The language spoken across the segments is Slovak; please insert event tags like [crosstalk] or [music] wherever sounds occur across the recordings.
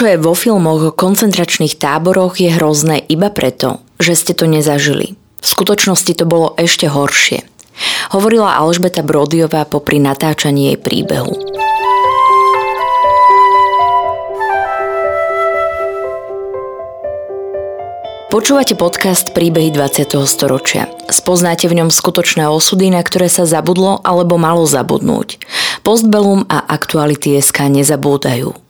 čo je vo filmoch o koncentračných táboroch je hrozné iba preto, že ste to nezažili. V skutočnosti to bolo ešte horšie. Hovorila Alžbeta Brodyová popri natáčaní jej príbehu. Počúvate podcast Príbehy 20. storočia. Spoznáte v ňom skutočné osudy, na ktoré sa zabudlo alebo malo zabudnúť. Postbellum a aktuality SK nezabúdajú.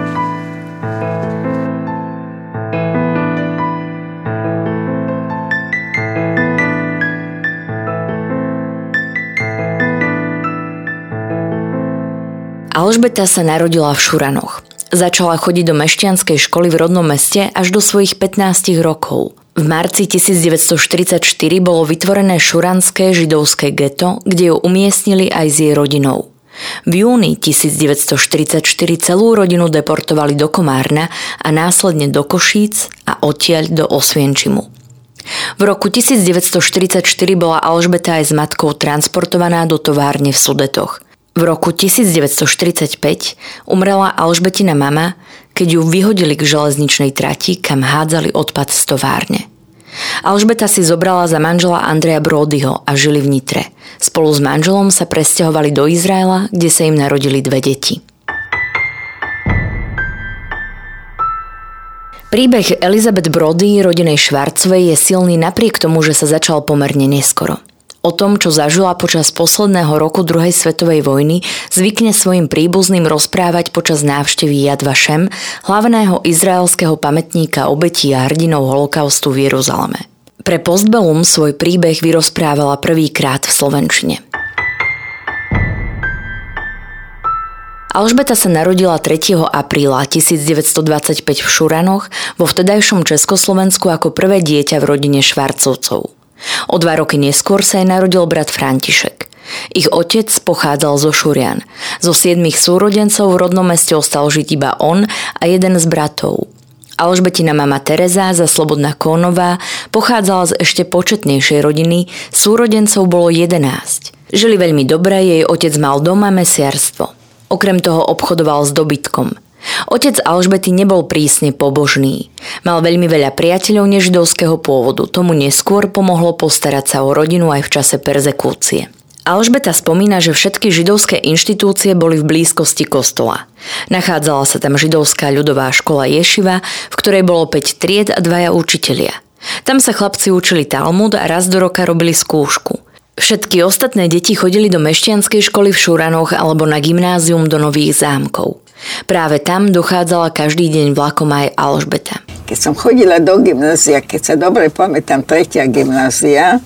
Alžbeta sa narodila v Šuranoch. Začala chodiť do mešťanskej školy v rodnom meste až do svojich 15 rokov – v marci 1944 bolo vytvorené šuranské židovské geto, kde ju umiestnili aj s jej rodinou. V júni 1944 celú rodinu deportovali do Komárna a následne do Košíc a odtiaľ do Osvienčimu. V roku 1944 bola Alžbeta aj s matkou transportovaná do továrne v Sudetoch – v roku 1945 umrela Alžbetina mama, keď ju vyhodili k železničnej trati, kam hádzali odpad z továrne. Alžbeta si zobrala za manžela Andreja Brodyho a žili v Nitre. Spolu s manželom sa presťahovali do Izraela, kde sa im narodili dve deti. Príbeh Elizabeth Brody, rodinej Švarcovej, je silný napriek tomu, že sa začal pomerne neskoro. O tom, čo zažila počas posledného roku druhej svetovej vojny, zvykne svojim príbuzným rozprávať počas návštevy Yad Vashem, hlavného izraelského pamätníka obetí a hrdinov holokaustu v Jeruzaleme. Pre Postbellum svoj príbeh vyrozprávala prvýkrát v Slovenčine. Alžbeta sa narodila 3. apríla 1925 v Šuranoch vo vtedajšom Československu ako prvé dieťa v rodine Švarcovcov. O dva roky neskôr sa jej narodil brat František. Ich otec pochádzal zo Šurian. Zo siedmých súrodencov v rodnom meste ostal žiť iba on a jeden z bratov. Alžbetina mama Teresa za Slobodná Kónová pochádzala z ešte početnejšej rodiny, súrodencov bolo 11. Žili veľmi dobre, jej otec mal doma mesiarstvo. Okrem toho obchodoval s dobytkom – Otec Alžbety nebol prísne pobožný. Mal veľmi veľa priateľov nežidovského pôvodu, tomu neskôr pomohlo postarať sa o rodinu aj v čase perzekúcie. Alžbeta spomína, že všetky židovské inštitúcie boli v blízkosti kostola. Nachádzala sa tam židovská ľudová škola Ješiva, v ktorej bolo 5 tried a dvaja učitelia. Tam sa chlapci učili Talmud a raz do roka robili skúšku. Všetky ostatné deti chodili do mešťanskej školy v Šuranoch alebo na gymnázium do Nových zámkov. Práve tam dochádzala každý deň vlakom aj Alžbeta. Keď som chodila do gymnázia, keď sa dobre pamätám, tretia gymnázia,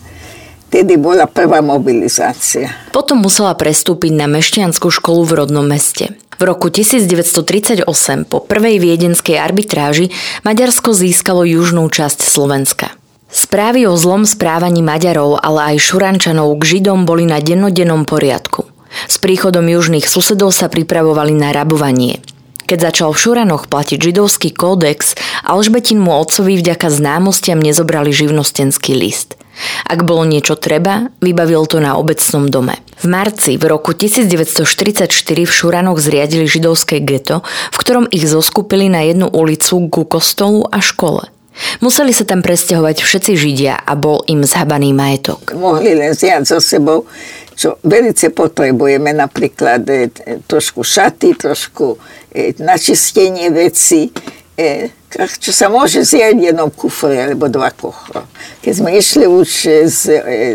tedy bola prvá mobilizácia. Potom musela prestúpiť na mešťanskú školu v rodnom meste. V roku 1938 po prvej viedenskej arbitráži Maďarsko získalo južnú časť Slovenska. Správy o zlom správaní Maďarov, ale aj Šurančanov k Židom boli na dennodennom poriadku. S príchodom južných susedov sa pripravovali na rabovanie. Keď začal v Šuranoch platiť židovský kódex, Alžbetinmu otcovi vďaka známostiam nezobrali živnostenský list. Ak bolo niečo treba, vybavil to na obecnom dome. V marci v roku 1944 v Šuranoch zriadili židovské geto, v ktorom ich zoskupili na jednu ulicu ku kostolu a škole. Museli sa tam presťahovať všetci Židia a bol im zhabaný majetok. Mohli len zjať so sebou čo velice potrebujeme, napríklad e, trošku šaty, trošku e, načistenie veci, e, čo sa môže zjať v jednom kufre alebo dva kufre. Keď sme išli už z,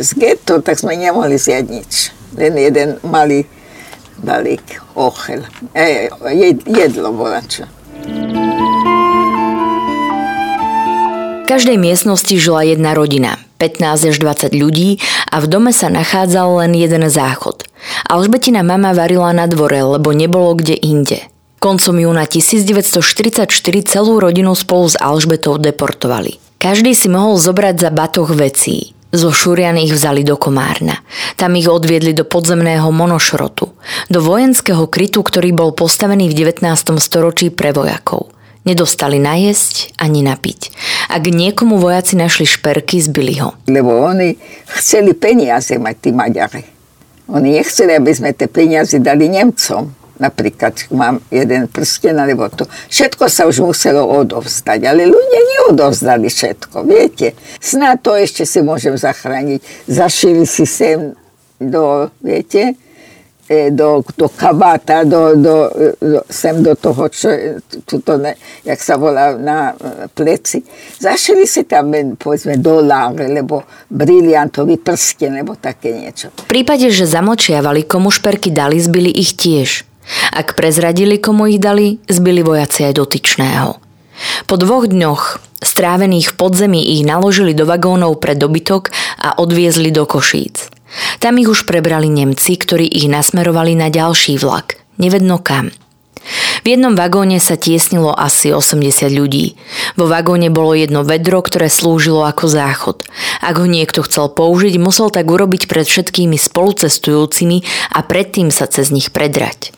z geto, tak sme nemohli zjať nič. Len jeden malý balík ochel. E, jedlo bola čo. V každej miestnosti žila jedna rodina – 15 až 20 ľudí a v dome sa nachádzal len jeden záchod. Alžbetina mama varila na dvore, lebo nebolo kde inde. Koncom júna 1944 celú rodinu spolu s Alžbetou deportovali. Každý si mohol zobrať za batoh vecí. Zo Šurian ich vzali do Komárna. Tam ich odviedli do podzemného monošrotu, do vojenského krytu, ktorý bol postavený v 19. storočí pre vojakov. Nedostali najesť ani napiť. Ak niekomu vojaci našli šperky, zbili ho. Lebo oni chceli peniaze mať, tí Maďari. Oni nechceli, aby sme tie peniaze dali Nemcom napríklad mám jeden prsten alebo to. Všetko sa už muselo odovzdať, ale ľudia neodovzdali všetko, viete. Sná to ešte si môžem zachrániť. Zašili si sem do, viete, do, do kabáta, do, do, do, sem do toho, čo, tuto, ne, jak sa volá, na e, pleci. Zašili si tam, povedzme, dolár, alebo briliantový prsten, alebo také niečo. V prípade, že zamočiavali, komu šperky dali, zbili ich tiež. Ak prezradili, komu ich dali, zbili vojaci aj dotyčného. Po dvoch dňoch, strávených v podzemí, ich naložili do vagónov pre dobytok a odviezli do Košíc. Tam ich už prebrali Nemci, ktorí ich nasmerovali na ďalší vlak, nevedno kam. V jednom vagóne sa tiesnilo asi 80 ľudí. Vo vagóne bolo jedno vedro, ktoré slúžilo ako záchod. Ak ho niekto chcel použiť, musel tak urobiť pred všetkými spolucestujúcimi a predtým sa cez nich predrať.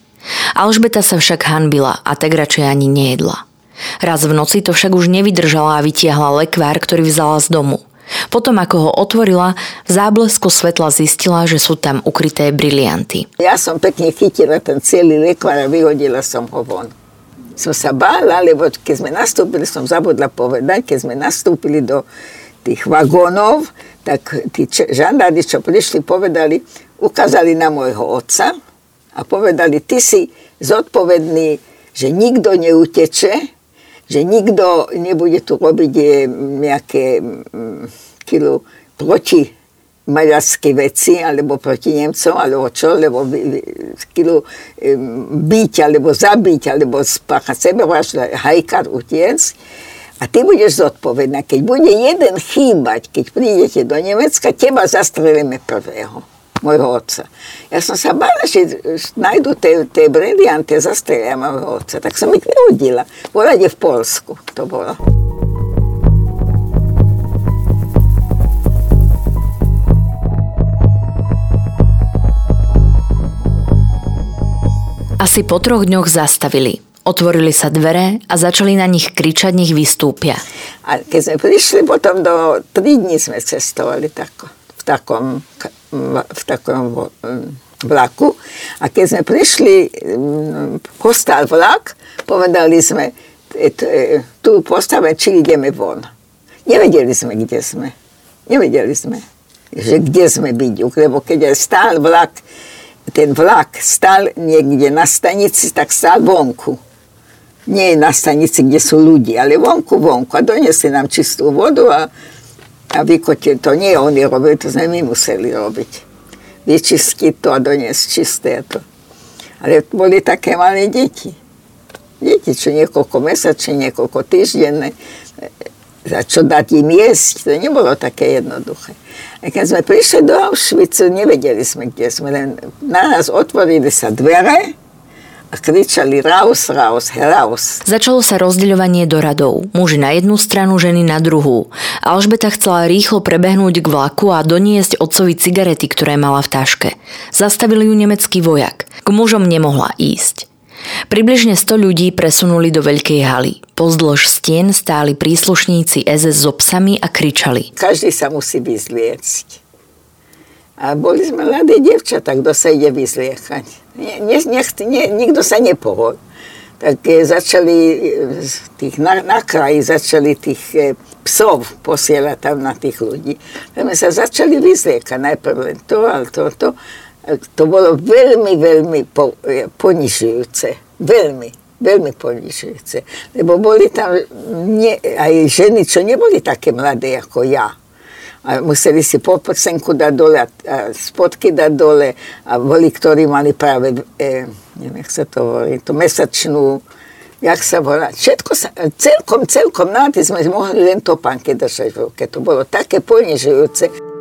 Alžbeta sa však hanbila a tak radšej ani nejedla. Raz v noci to však už nevydržala a vytiahla lekvár, ktorý vzala z domu. Potom, ako ho otvorila, v záblesku svetla zistila, že sú tam ukryté brilianty. Ja som pekne chytila ten celý lekvár a vyhodila som ho von. Som sa bála, lebo keď sme nastúpili, som zabudla povedať, keď sme nastúpili do tých vagónov, tak tí žandári, čo prišli, povedali, ukázali na môjho otca, a povedali, ty si zodpovedný, že nikto neuteče, že nikto nebude tu robiť eh, nejaké mm, kilo proti maďarské veci, alebo proti Nemcom, alebo čo, lebo kilo byť, alebo zabiť, alebo spáchať sebevraždu, hajkar, utiec. A ty budeš zodpovedná. Keď bude jeden chýbať, keď prídete do Nemecka, teba zastrelíme prvého môjho otca. Ja som sa bála, že nájdu tie, tie brilianty a zastrelia môjho otca. Tak som ich vyhodila. Bola v Polsku. To bolo. Asi po troch dňoch zastavili. Otvorili sa dvere a začali na nich kričať, nech vystúpia. A keď sme prišli, potom do tri dní sme cestovali tako, v takom v takom vlaku. A keď sme prišli, postal vlak, povedali sme, e, e, tu postave, či ideme von. Nevedeli sme, kde sme. Nevedeli sme, že kde sme byť. Lebo keď stál vlak, ten vlak stál niekde na stanici, tak stál vonku. Nie na stanici, kde sú ľudia, ale vonku, vonku. A donesli nám čistú vodu a a vykote, to nie oni robili, to sme my museli robiť. Vyčistiť to a doniesť čisté to. Ale boli také malé deti. Deti, čo niekoľko mesačne, niekoľko týždenné, za čo dať im jesť, to nebolo také jednoduché. A keď sme prišli do Auschwitzu, nevedeli sme, kde sme, len na nás otvorili sa dvere kričali raus, raus, heraus. Začalo sa rozdeľovanie do radov. Muži na jednu stranu, ženy na druhú. Alžbeta chcela rýchlo prebehnúť k vlaku a doniesť otcovi cigarety, ktoré mala v taške. Zastavili ju nemecký vojak. K mužom nemohla ísť. Približne 100 ľudí presunuli do veľkej haly. Pozdĺž stien stáli príslušníci SS so psami a kričali. Každý sa musí vyzliecť. A boli sme mladé devčatá, kto sa ide vyzliechať. Nie, nie, nie, nikto sa nepohol. Tak e, začali e, tých, na, na kraji začali tých e, psov posielať tam na tých ľudí. Tak sme sa začali vyzliekať. Najprv len to, ale to, to. To bolo veľmi, veľmi po, ponižujúce. Veľmi, veľmi ponižujúce. Lebo boli tam nie, aj ženy, čo neboli také mladé ako ja a museli si podprsenku dať dole a, a spodky dať dole a boli, ktorí mali práve, e, neviem, jak sa to hovorí, tú mesačnú, jak sa volá, všetko sa, celkom, celkom náty sme mohli len topánky držať v ruke. To bolo také ponižujúce.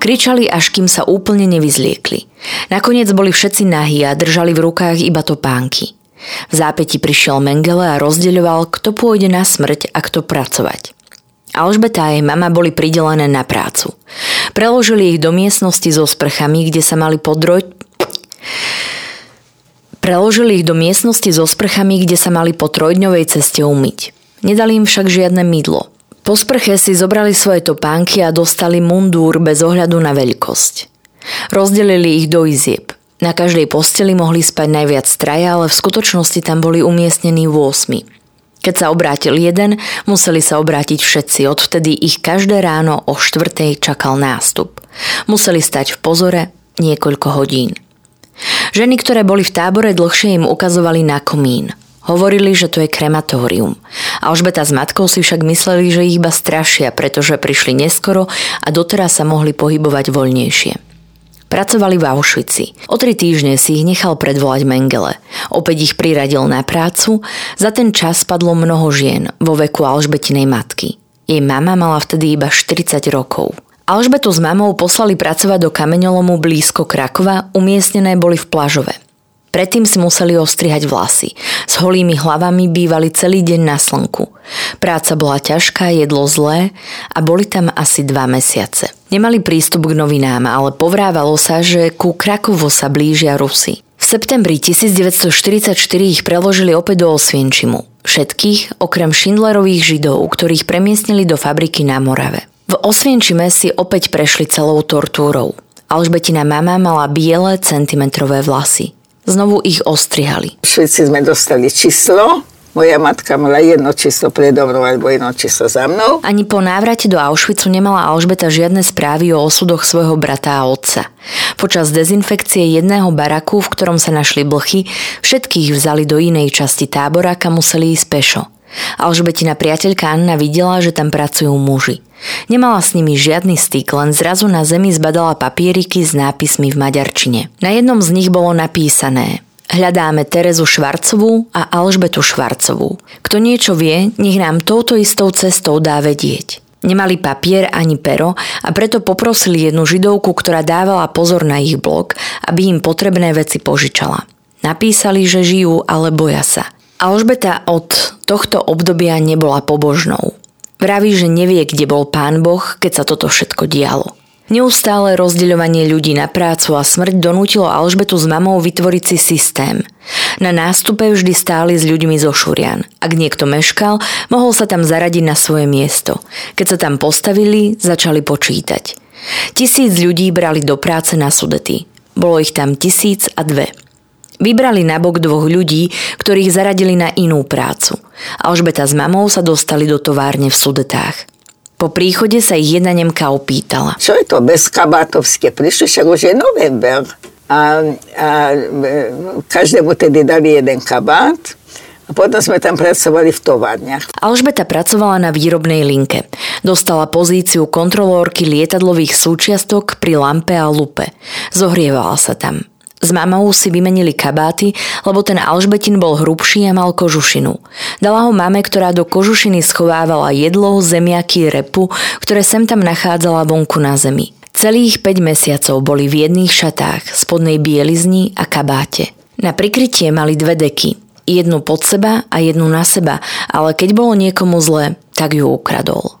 Kričali, až kým sa úplne nevyzliekli. Nakoniec boli všetci nahí a držali v rukách iba topánky. V zápäti prišiel Mengele a rozdeľoval, kto pôjde na smrť a kto pracovať. Alžbeta a jej mama boli pridelené na prácu. Preložili ich do miestnosti so sprchami, kde sa mali podroť... Preložili ich do miestnosti so sprchami, kde sa mali po trojdňovej ceste umyť. Nedali im však žiadne mydlo. Po sprche si zobrali svoje topánky a dostali mundúr bez ohľadu na veľkosť. Rozdelili ich do izieb. Na každej posteli mohli spať najviac traja, ale v skutočnosti tam boli umiestnení 8. Keď sa obrátil jeden, museli sa obrátiť všetci, odvtedy ich každé ráno o štvrtej čakal nástup. Museli stať v pozore niekoľko hodín. Ženy, ktoré boli v tábore dlhšie, im ukazovali na komín. Hovorili, že to je krematórium. Alžbeta s matkou si však mysleli, že ich iba strašia, pretože prišli neskoro a doteraz sa mohli pohybovať voľnejšie. Pracovali v Auschwitzi. O tri týždne si ich nechal predvolať Mengele. Opäť ich priradil na prácu. Za ten čas padlo mnoho žien vo veku Alžbetinej matky. Jej mama mala vtedy iba 40 rokov. Alžbetu s mamou poslali pracovať do kameňolomu blízko Krakova, umiestnené boli v Plažove. Predtým si museli ostrihať vlasy. S holými hlavami bývali celý deň na slnku. Práca bola ťažká, jedlo zlé a boli tam asi dva mesiace. Nemali prístup k novinám, ale povrávalo sa, že ku Krakovo sa blížia Rusy. V septembri 1944 ich preložili opäť do Osvienčimu. Všetkých, okrem Schindlerových židov, ktorých premiestnili do fabriky na Morave. V Osvienčime si opäť prešli celou tortúrou. Alžbetina mama mala biele centimetrové vlasy. Znovu ich ostrihali. Všetci sme dostali číslo, moja matka mala jedno číslo predo mnou alebo jedno číslo za mnou. Ani po návrate do Auschwitzu nemala Alžbeta žiadne správy o osudoch svojho brata a otca. Počas dezinfekcie jedného baraku, v ktorom sa našli blchy, všetkých vzali do inej časti tábora, kam museli ísť pešo. Alžbetina priateľka Anna videla, že tam pracujú muži. Nemala s nimi žiadny styk, len zrazu na zemi zbadala papieriky s nápismi v maďarčine. Na jednom z nich bolo napísané Hľadáme Terezu Švarcovú a Alžbetu Švarcovú. Kto niečo vie, nech nám touto istou cestou dá vedieť. Nemali papier ani pero a preto poprosili jednu židovku, ktorá dávala pozor na ich blok, aby im potrebné veci požičala. Napísali, že žijú, ale boja sa. Alžbeta od tohto obdobia nebola pobožnou. Vraví, že nevie, kde bol pán Boh, keď sa toto všetko dialo. Neustále rozdeľovanie ľudí na prácu a smrť donútilo Alžbetu s mamou vytvoriť si systém. Na nástupe vždy stáli s ľuďmi zo Šurian. Ak niekto meškal, mohol sa tam zaradiť na svoje miesto. Keď sa tam postavili, začali počítať. Tisíc ľudí brali do práce na sudety. Bolo ich tam tisíc a dve. Vybrali nabok dvoch ľudí, ktorých zaradili na inú prácu. Alžbeta s mamou sa dostali do továrne v Sudetách. Po príchode sa ich jedna Nemka opýtala. Čo je to bezkabátovské? Prišli však už je november. A, a každému tedy dali jeden kabát. A potom sme tam pracovali v továrniach. Alžbeta pracovala na výrobnej linke. Dostala pozíciu kontrolórky lietadlových súčiastok pri lampe a lupe. Zohrievala sa tam. S mamou si vymenili kabáty, lebo ten Alžbetin bol hrubší a mal kožušinu. Dala ho mame, ktorá do kožušiny schovávala jedlo, zemiaky, repu, ktoré sem tam nachádzala vonku na zemi. Celých 5 mesiacov boli v jedných šatách, spodnej bielizni a kabáte. Na prikrytie mali dve deky, jednu pod seba a jednu na seba, ale keď bolo niekomu zle, tak ju ukradol.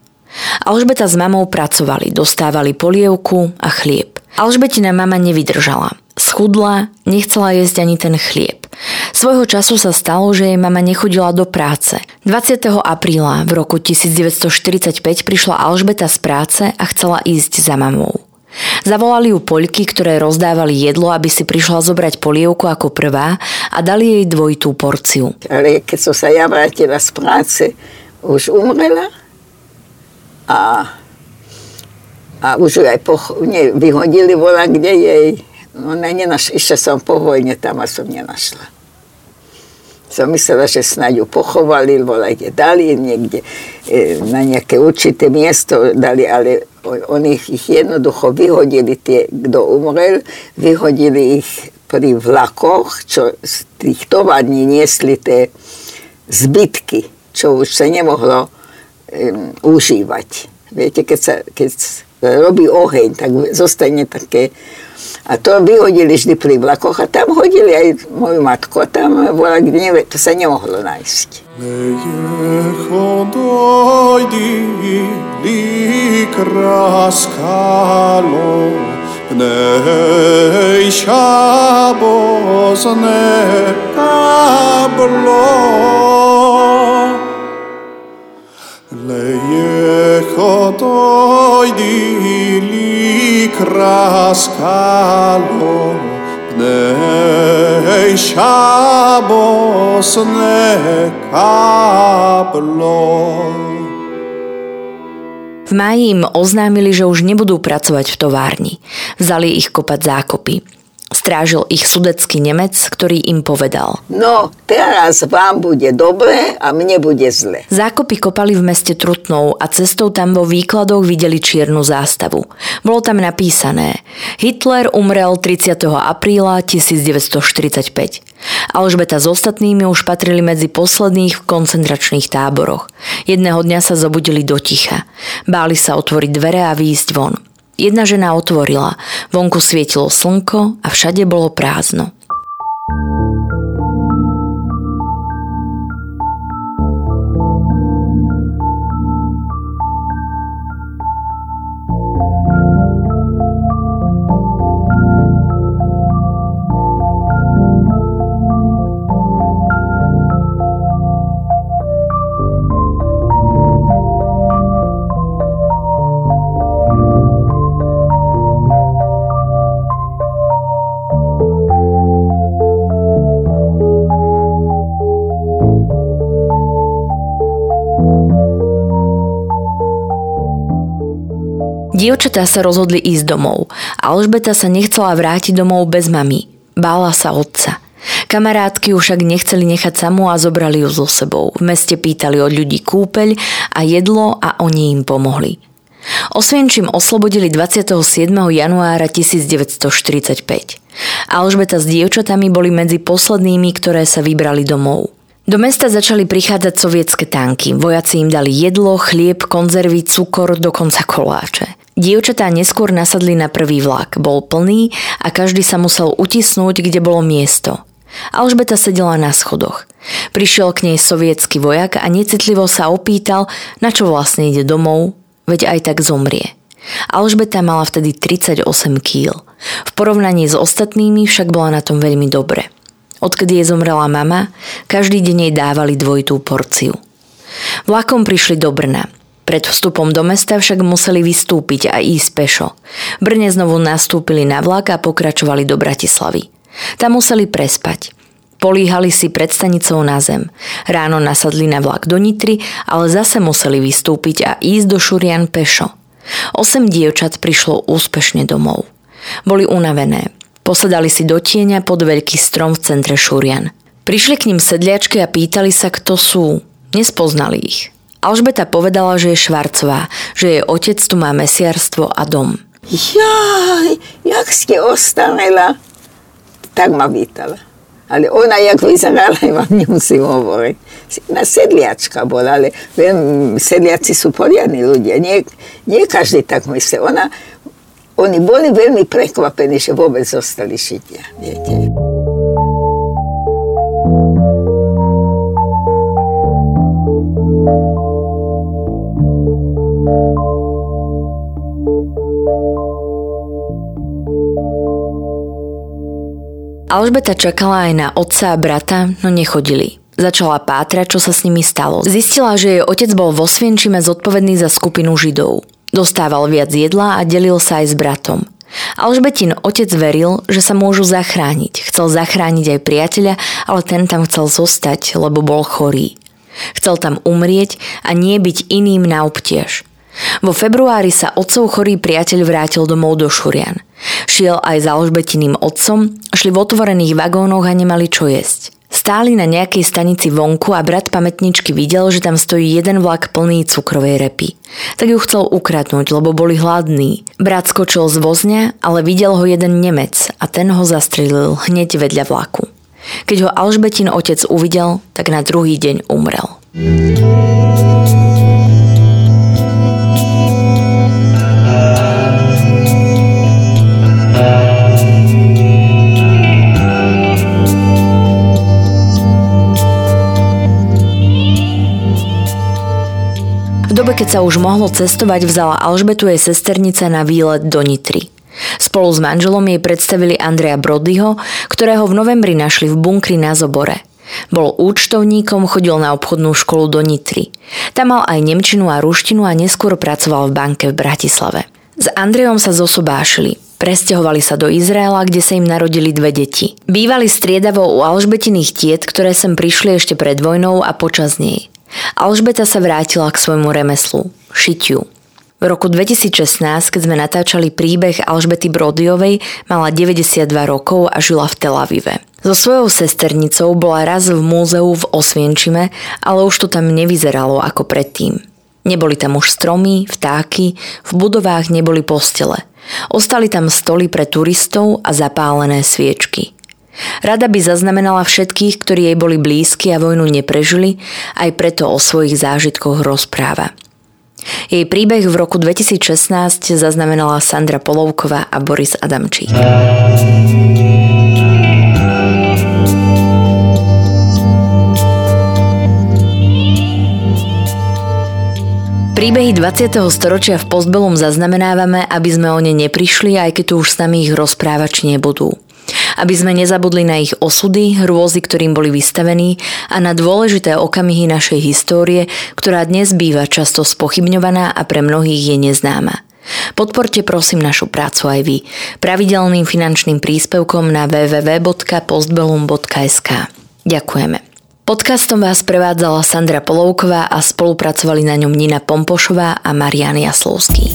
Alžbeta s mamou pracovali, dostávali polievku a chlieb. Alžbetina mama nevydržala schudla, nechcela jesť ani ten chlieb. Svojho času sa stalo, že jej mama nechodila do práce. 20. apríla v roku 1945 prišla Alžbeta z práce a chcela ísť za mamou. Zavolali ju poľky, ktoré rozdávali jedlo, aby si prišla zobrať polievku ako prvá a dali jej dvojitú porciu. Ale keď som sa ja vrátila z práce, už umrela a, a už ju aj poch- ne, vyhodili vola, kde jej No ne, nenaš, išla som po vojne tam a som nenašla. Som myslela, že snáď ju pochovali, bola je dali niekde e, na nejaké určité miesto, dali, ale oni ich jednoducho vyhodili, tie, kto umrel, vyhodili ich pri vlakoch, čo z tých tovární niesli tie zbytky, čo už sa nemohlo um, užívať. Viete, keď, sa, keď robí oheň, tak zostane také a to vyhodili vždy pri vlakoch a tam hodili aj moju matku a tam bola, kde to sa nemohlo nájsť. Bnei Shabbos Lejechotoi di kraskalo Bnei Shabbos nekablo V máji im oznámili, že už nebudú pracovať v továrni. Vzali ich kopať zákopy. Strážil ich sudecký Nemec, ktorý im povedal. No, teraz vám bude dobre a mne bude zle. Zákopy kopali v meste Trutnou a cestou tam vo výkladoch videli čiernu zástavu. Bolo tam napísané Hitler umrel 30. apríla 1945. Alžbeta s ostatnými už patrili medzi posledných v koncentračných táboroch. Jedného dňa sa zobudili do ticha. Báli sa otvoriť dvere a výjsť von. Jedna žena otvorila, vonku svietilo slnko a všade bolo prázdno. Dievčatá sa rozhodli ísť domov. Alžbeta sa nechcela vrátiť domov bez mamy. Bála sa otca. Kamarátky už však nechceli nechať samú a zobrali ju so sebou. V meste pýtali od ľudí kúpeľ a jedlo a oni im pomohli. Osvienčím oslobodili 27. januára 1945. Alžbeta s dievčatami boli medzi poslednými, ktoré sa vybrali domov. Do mesta začali prichádzať sovietské tanky. Vojaci im dali jedlo, chlieb, konzervy, cukor, dokonca koláče. Dievčatá neskôr nasadli na prvý vlak. Bol plný a každý sa musel utisnúť, kde bolo miesto. Alžbeta sedela na schodoch. Prišiel k nej sovietský vojak a necitlivo sa opýtal, na čo vlastne ide domov, veď aj tak zomrie. Alžbeta mala vtedy 38 kýl. V porovnaní s ostatnými však bola na tom veľmi dobre. Odkedy jej zomrela mama, každý deň jej dávali dvojitú porciu. Vlakom prišli do Brna. Pred vstupom do mesta však museli vystúpiť a ísť pešo. Brne znovu nastúpili na vlak a pokračovali do Bratislavy. Tam museli prespať. Políhali si pred stanicou na zem. Ráno nasadli na vlak do Nitry, ale zase museli vystúpiť a ísť do Šurian pešo. Osem dievčat prišlo úspešne domov. Boli unavené. Posedali si do tieňa pod veľký strom v centre Šurian. Prišli k ním sedliačky a pýtali sa, kto sú. Nespoznali ich. Alžbeta povedala, že je Švarcová, že jej otec tu má mesiarstvo a dom. Jaj, jak ste ostanela? Tak ma vítala. Ale ona, jak vyzerala, [laughs] vám nemusím hovoriť. Na sedliačka bola, ale viem, sedliaci sú poriadni ľudia. Nie, nie každý tak myslí. Ona, oni boli veľmi prekvapení, že vôbec zostali šitia. Viete. Alžbeta čakala aj na otca a brata, no nechodili. Začala pátrať, čo sa s nimi stalo. Zistila, že jej otec bol vo Svienčime zodpovedný za skupinu Židov. Dostával viac jedla a delil sa aj s bratom. Alžbetin otec veril, že sa môžu zachrániť. Chcel zachrániť aj priateľa, ale ten tam chcel zostať, lebo bol chorý. Chcel tam umrieť a nie byť iným na obtiež. Vo februári sa otcov chorý priateľ vrátil domov do Šurian. Šiel aj za Alžbetiným otcom, šli v otvorených vagónoch a nemali čo jesť. Stáli na nejakej stanici vonku a brat pamätničky videl, že tam stojí jeden vlak plný cukrovej repy. Tak ju chcel ukradnúť, lebo boli hladní. Brat skočil z vozňa, ale videl ho jeden Nemec a ten ho zastrelil hneď vedľa vlaku. Keď ho Alžbetin otec uvidel, tak na druhý deň umrel. Dobe, keď sa už mohlo cestovať, vzala Alžbetu jej sesternica na výlet do Nitry. Spolu s manželom jej predstavili Andrea Brodyho, ktorého v novembri našli v bunkri na Zobore. Bol účtovníkom, chodil na obchodnú školu do Nitry. Tam mal aj nemčinu a ruštinu a neskôr pracoval v banke v Bratislave. S Andrejom sa zosobášili. Presťahovali sa do Izraela, kde sa im narodili dve deti. Bývali striedavo u Alžbetiných tiet, ktoré sem prišli ešte pred vojnou a počas nej. Alžbeta sa vrátila k svojmu remeslu – šitiu. V roku 2016, keď sme natáčali príbeh Alžbety Brodyovej, mala 92 rokov a žila v Tel Avive. So svojou sesternicou bola raz v múzeu v Osvienčime, ale už to tam nevyzeralo ako predtým. Neboli tam už stromy, vtáky, v budovách neboli postele. Ostali tam stoly pre turistov a zapálené sviečky. Rada by zaznamenala všetkých, ktorí jej boli blízki a vojnu neprežili, aj preto o svojich zážitkoch rozpráva. Jej príbeh v roku 2016 zaznamenala Sandra Polovková a Boris Adamčík. Príbehy 20. storočia v Postbelum zaznamenávame, aby sme o ne neprišli, aj keď tu už s ich rozprávač nebudú aby sme nezabudli na ich osudy, hrôzy, ktorým boli vystavení a na dôležité okamihy našej histórie, ktorá dnes býva často spochybňovaná a pre mnohých je neznáma. Podporte prosím našu prácu aj vy pravidelným finančným príspevkom na www.postbellum.sk. Ďakujeme. Podcastom vás prevádzala Sandra Polovková a spolupracovali na ňom Nina Pompošová a Marian Jaslovský.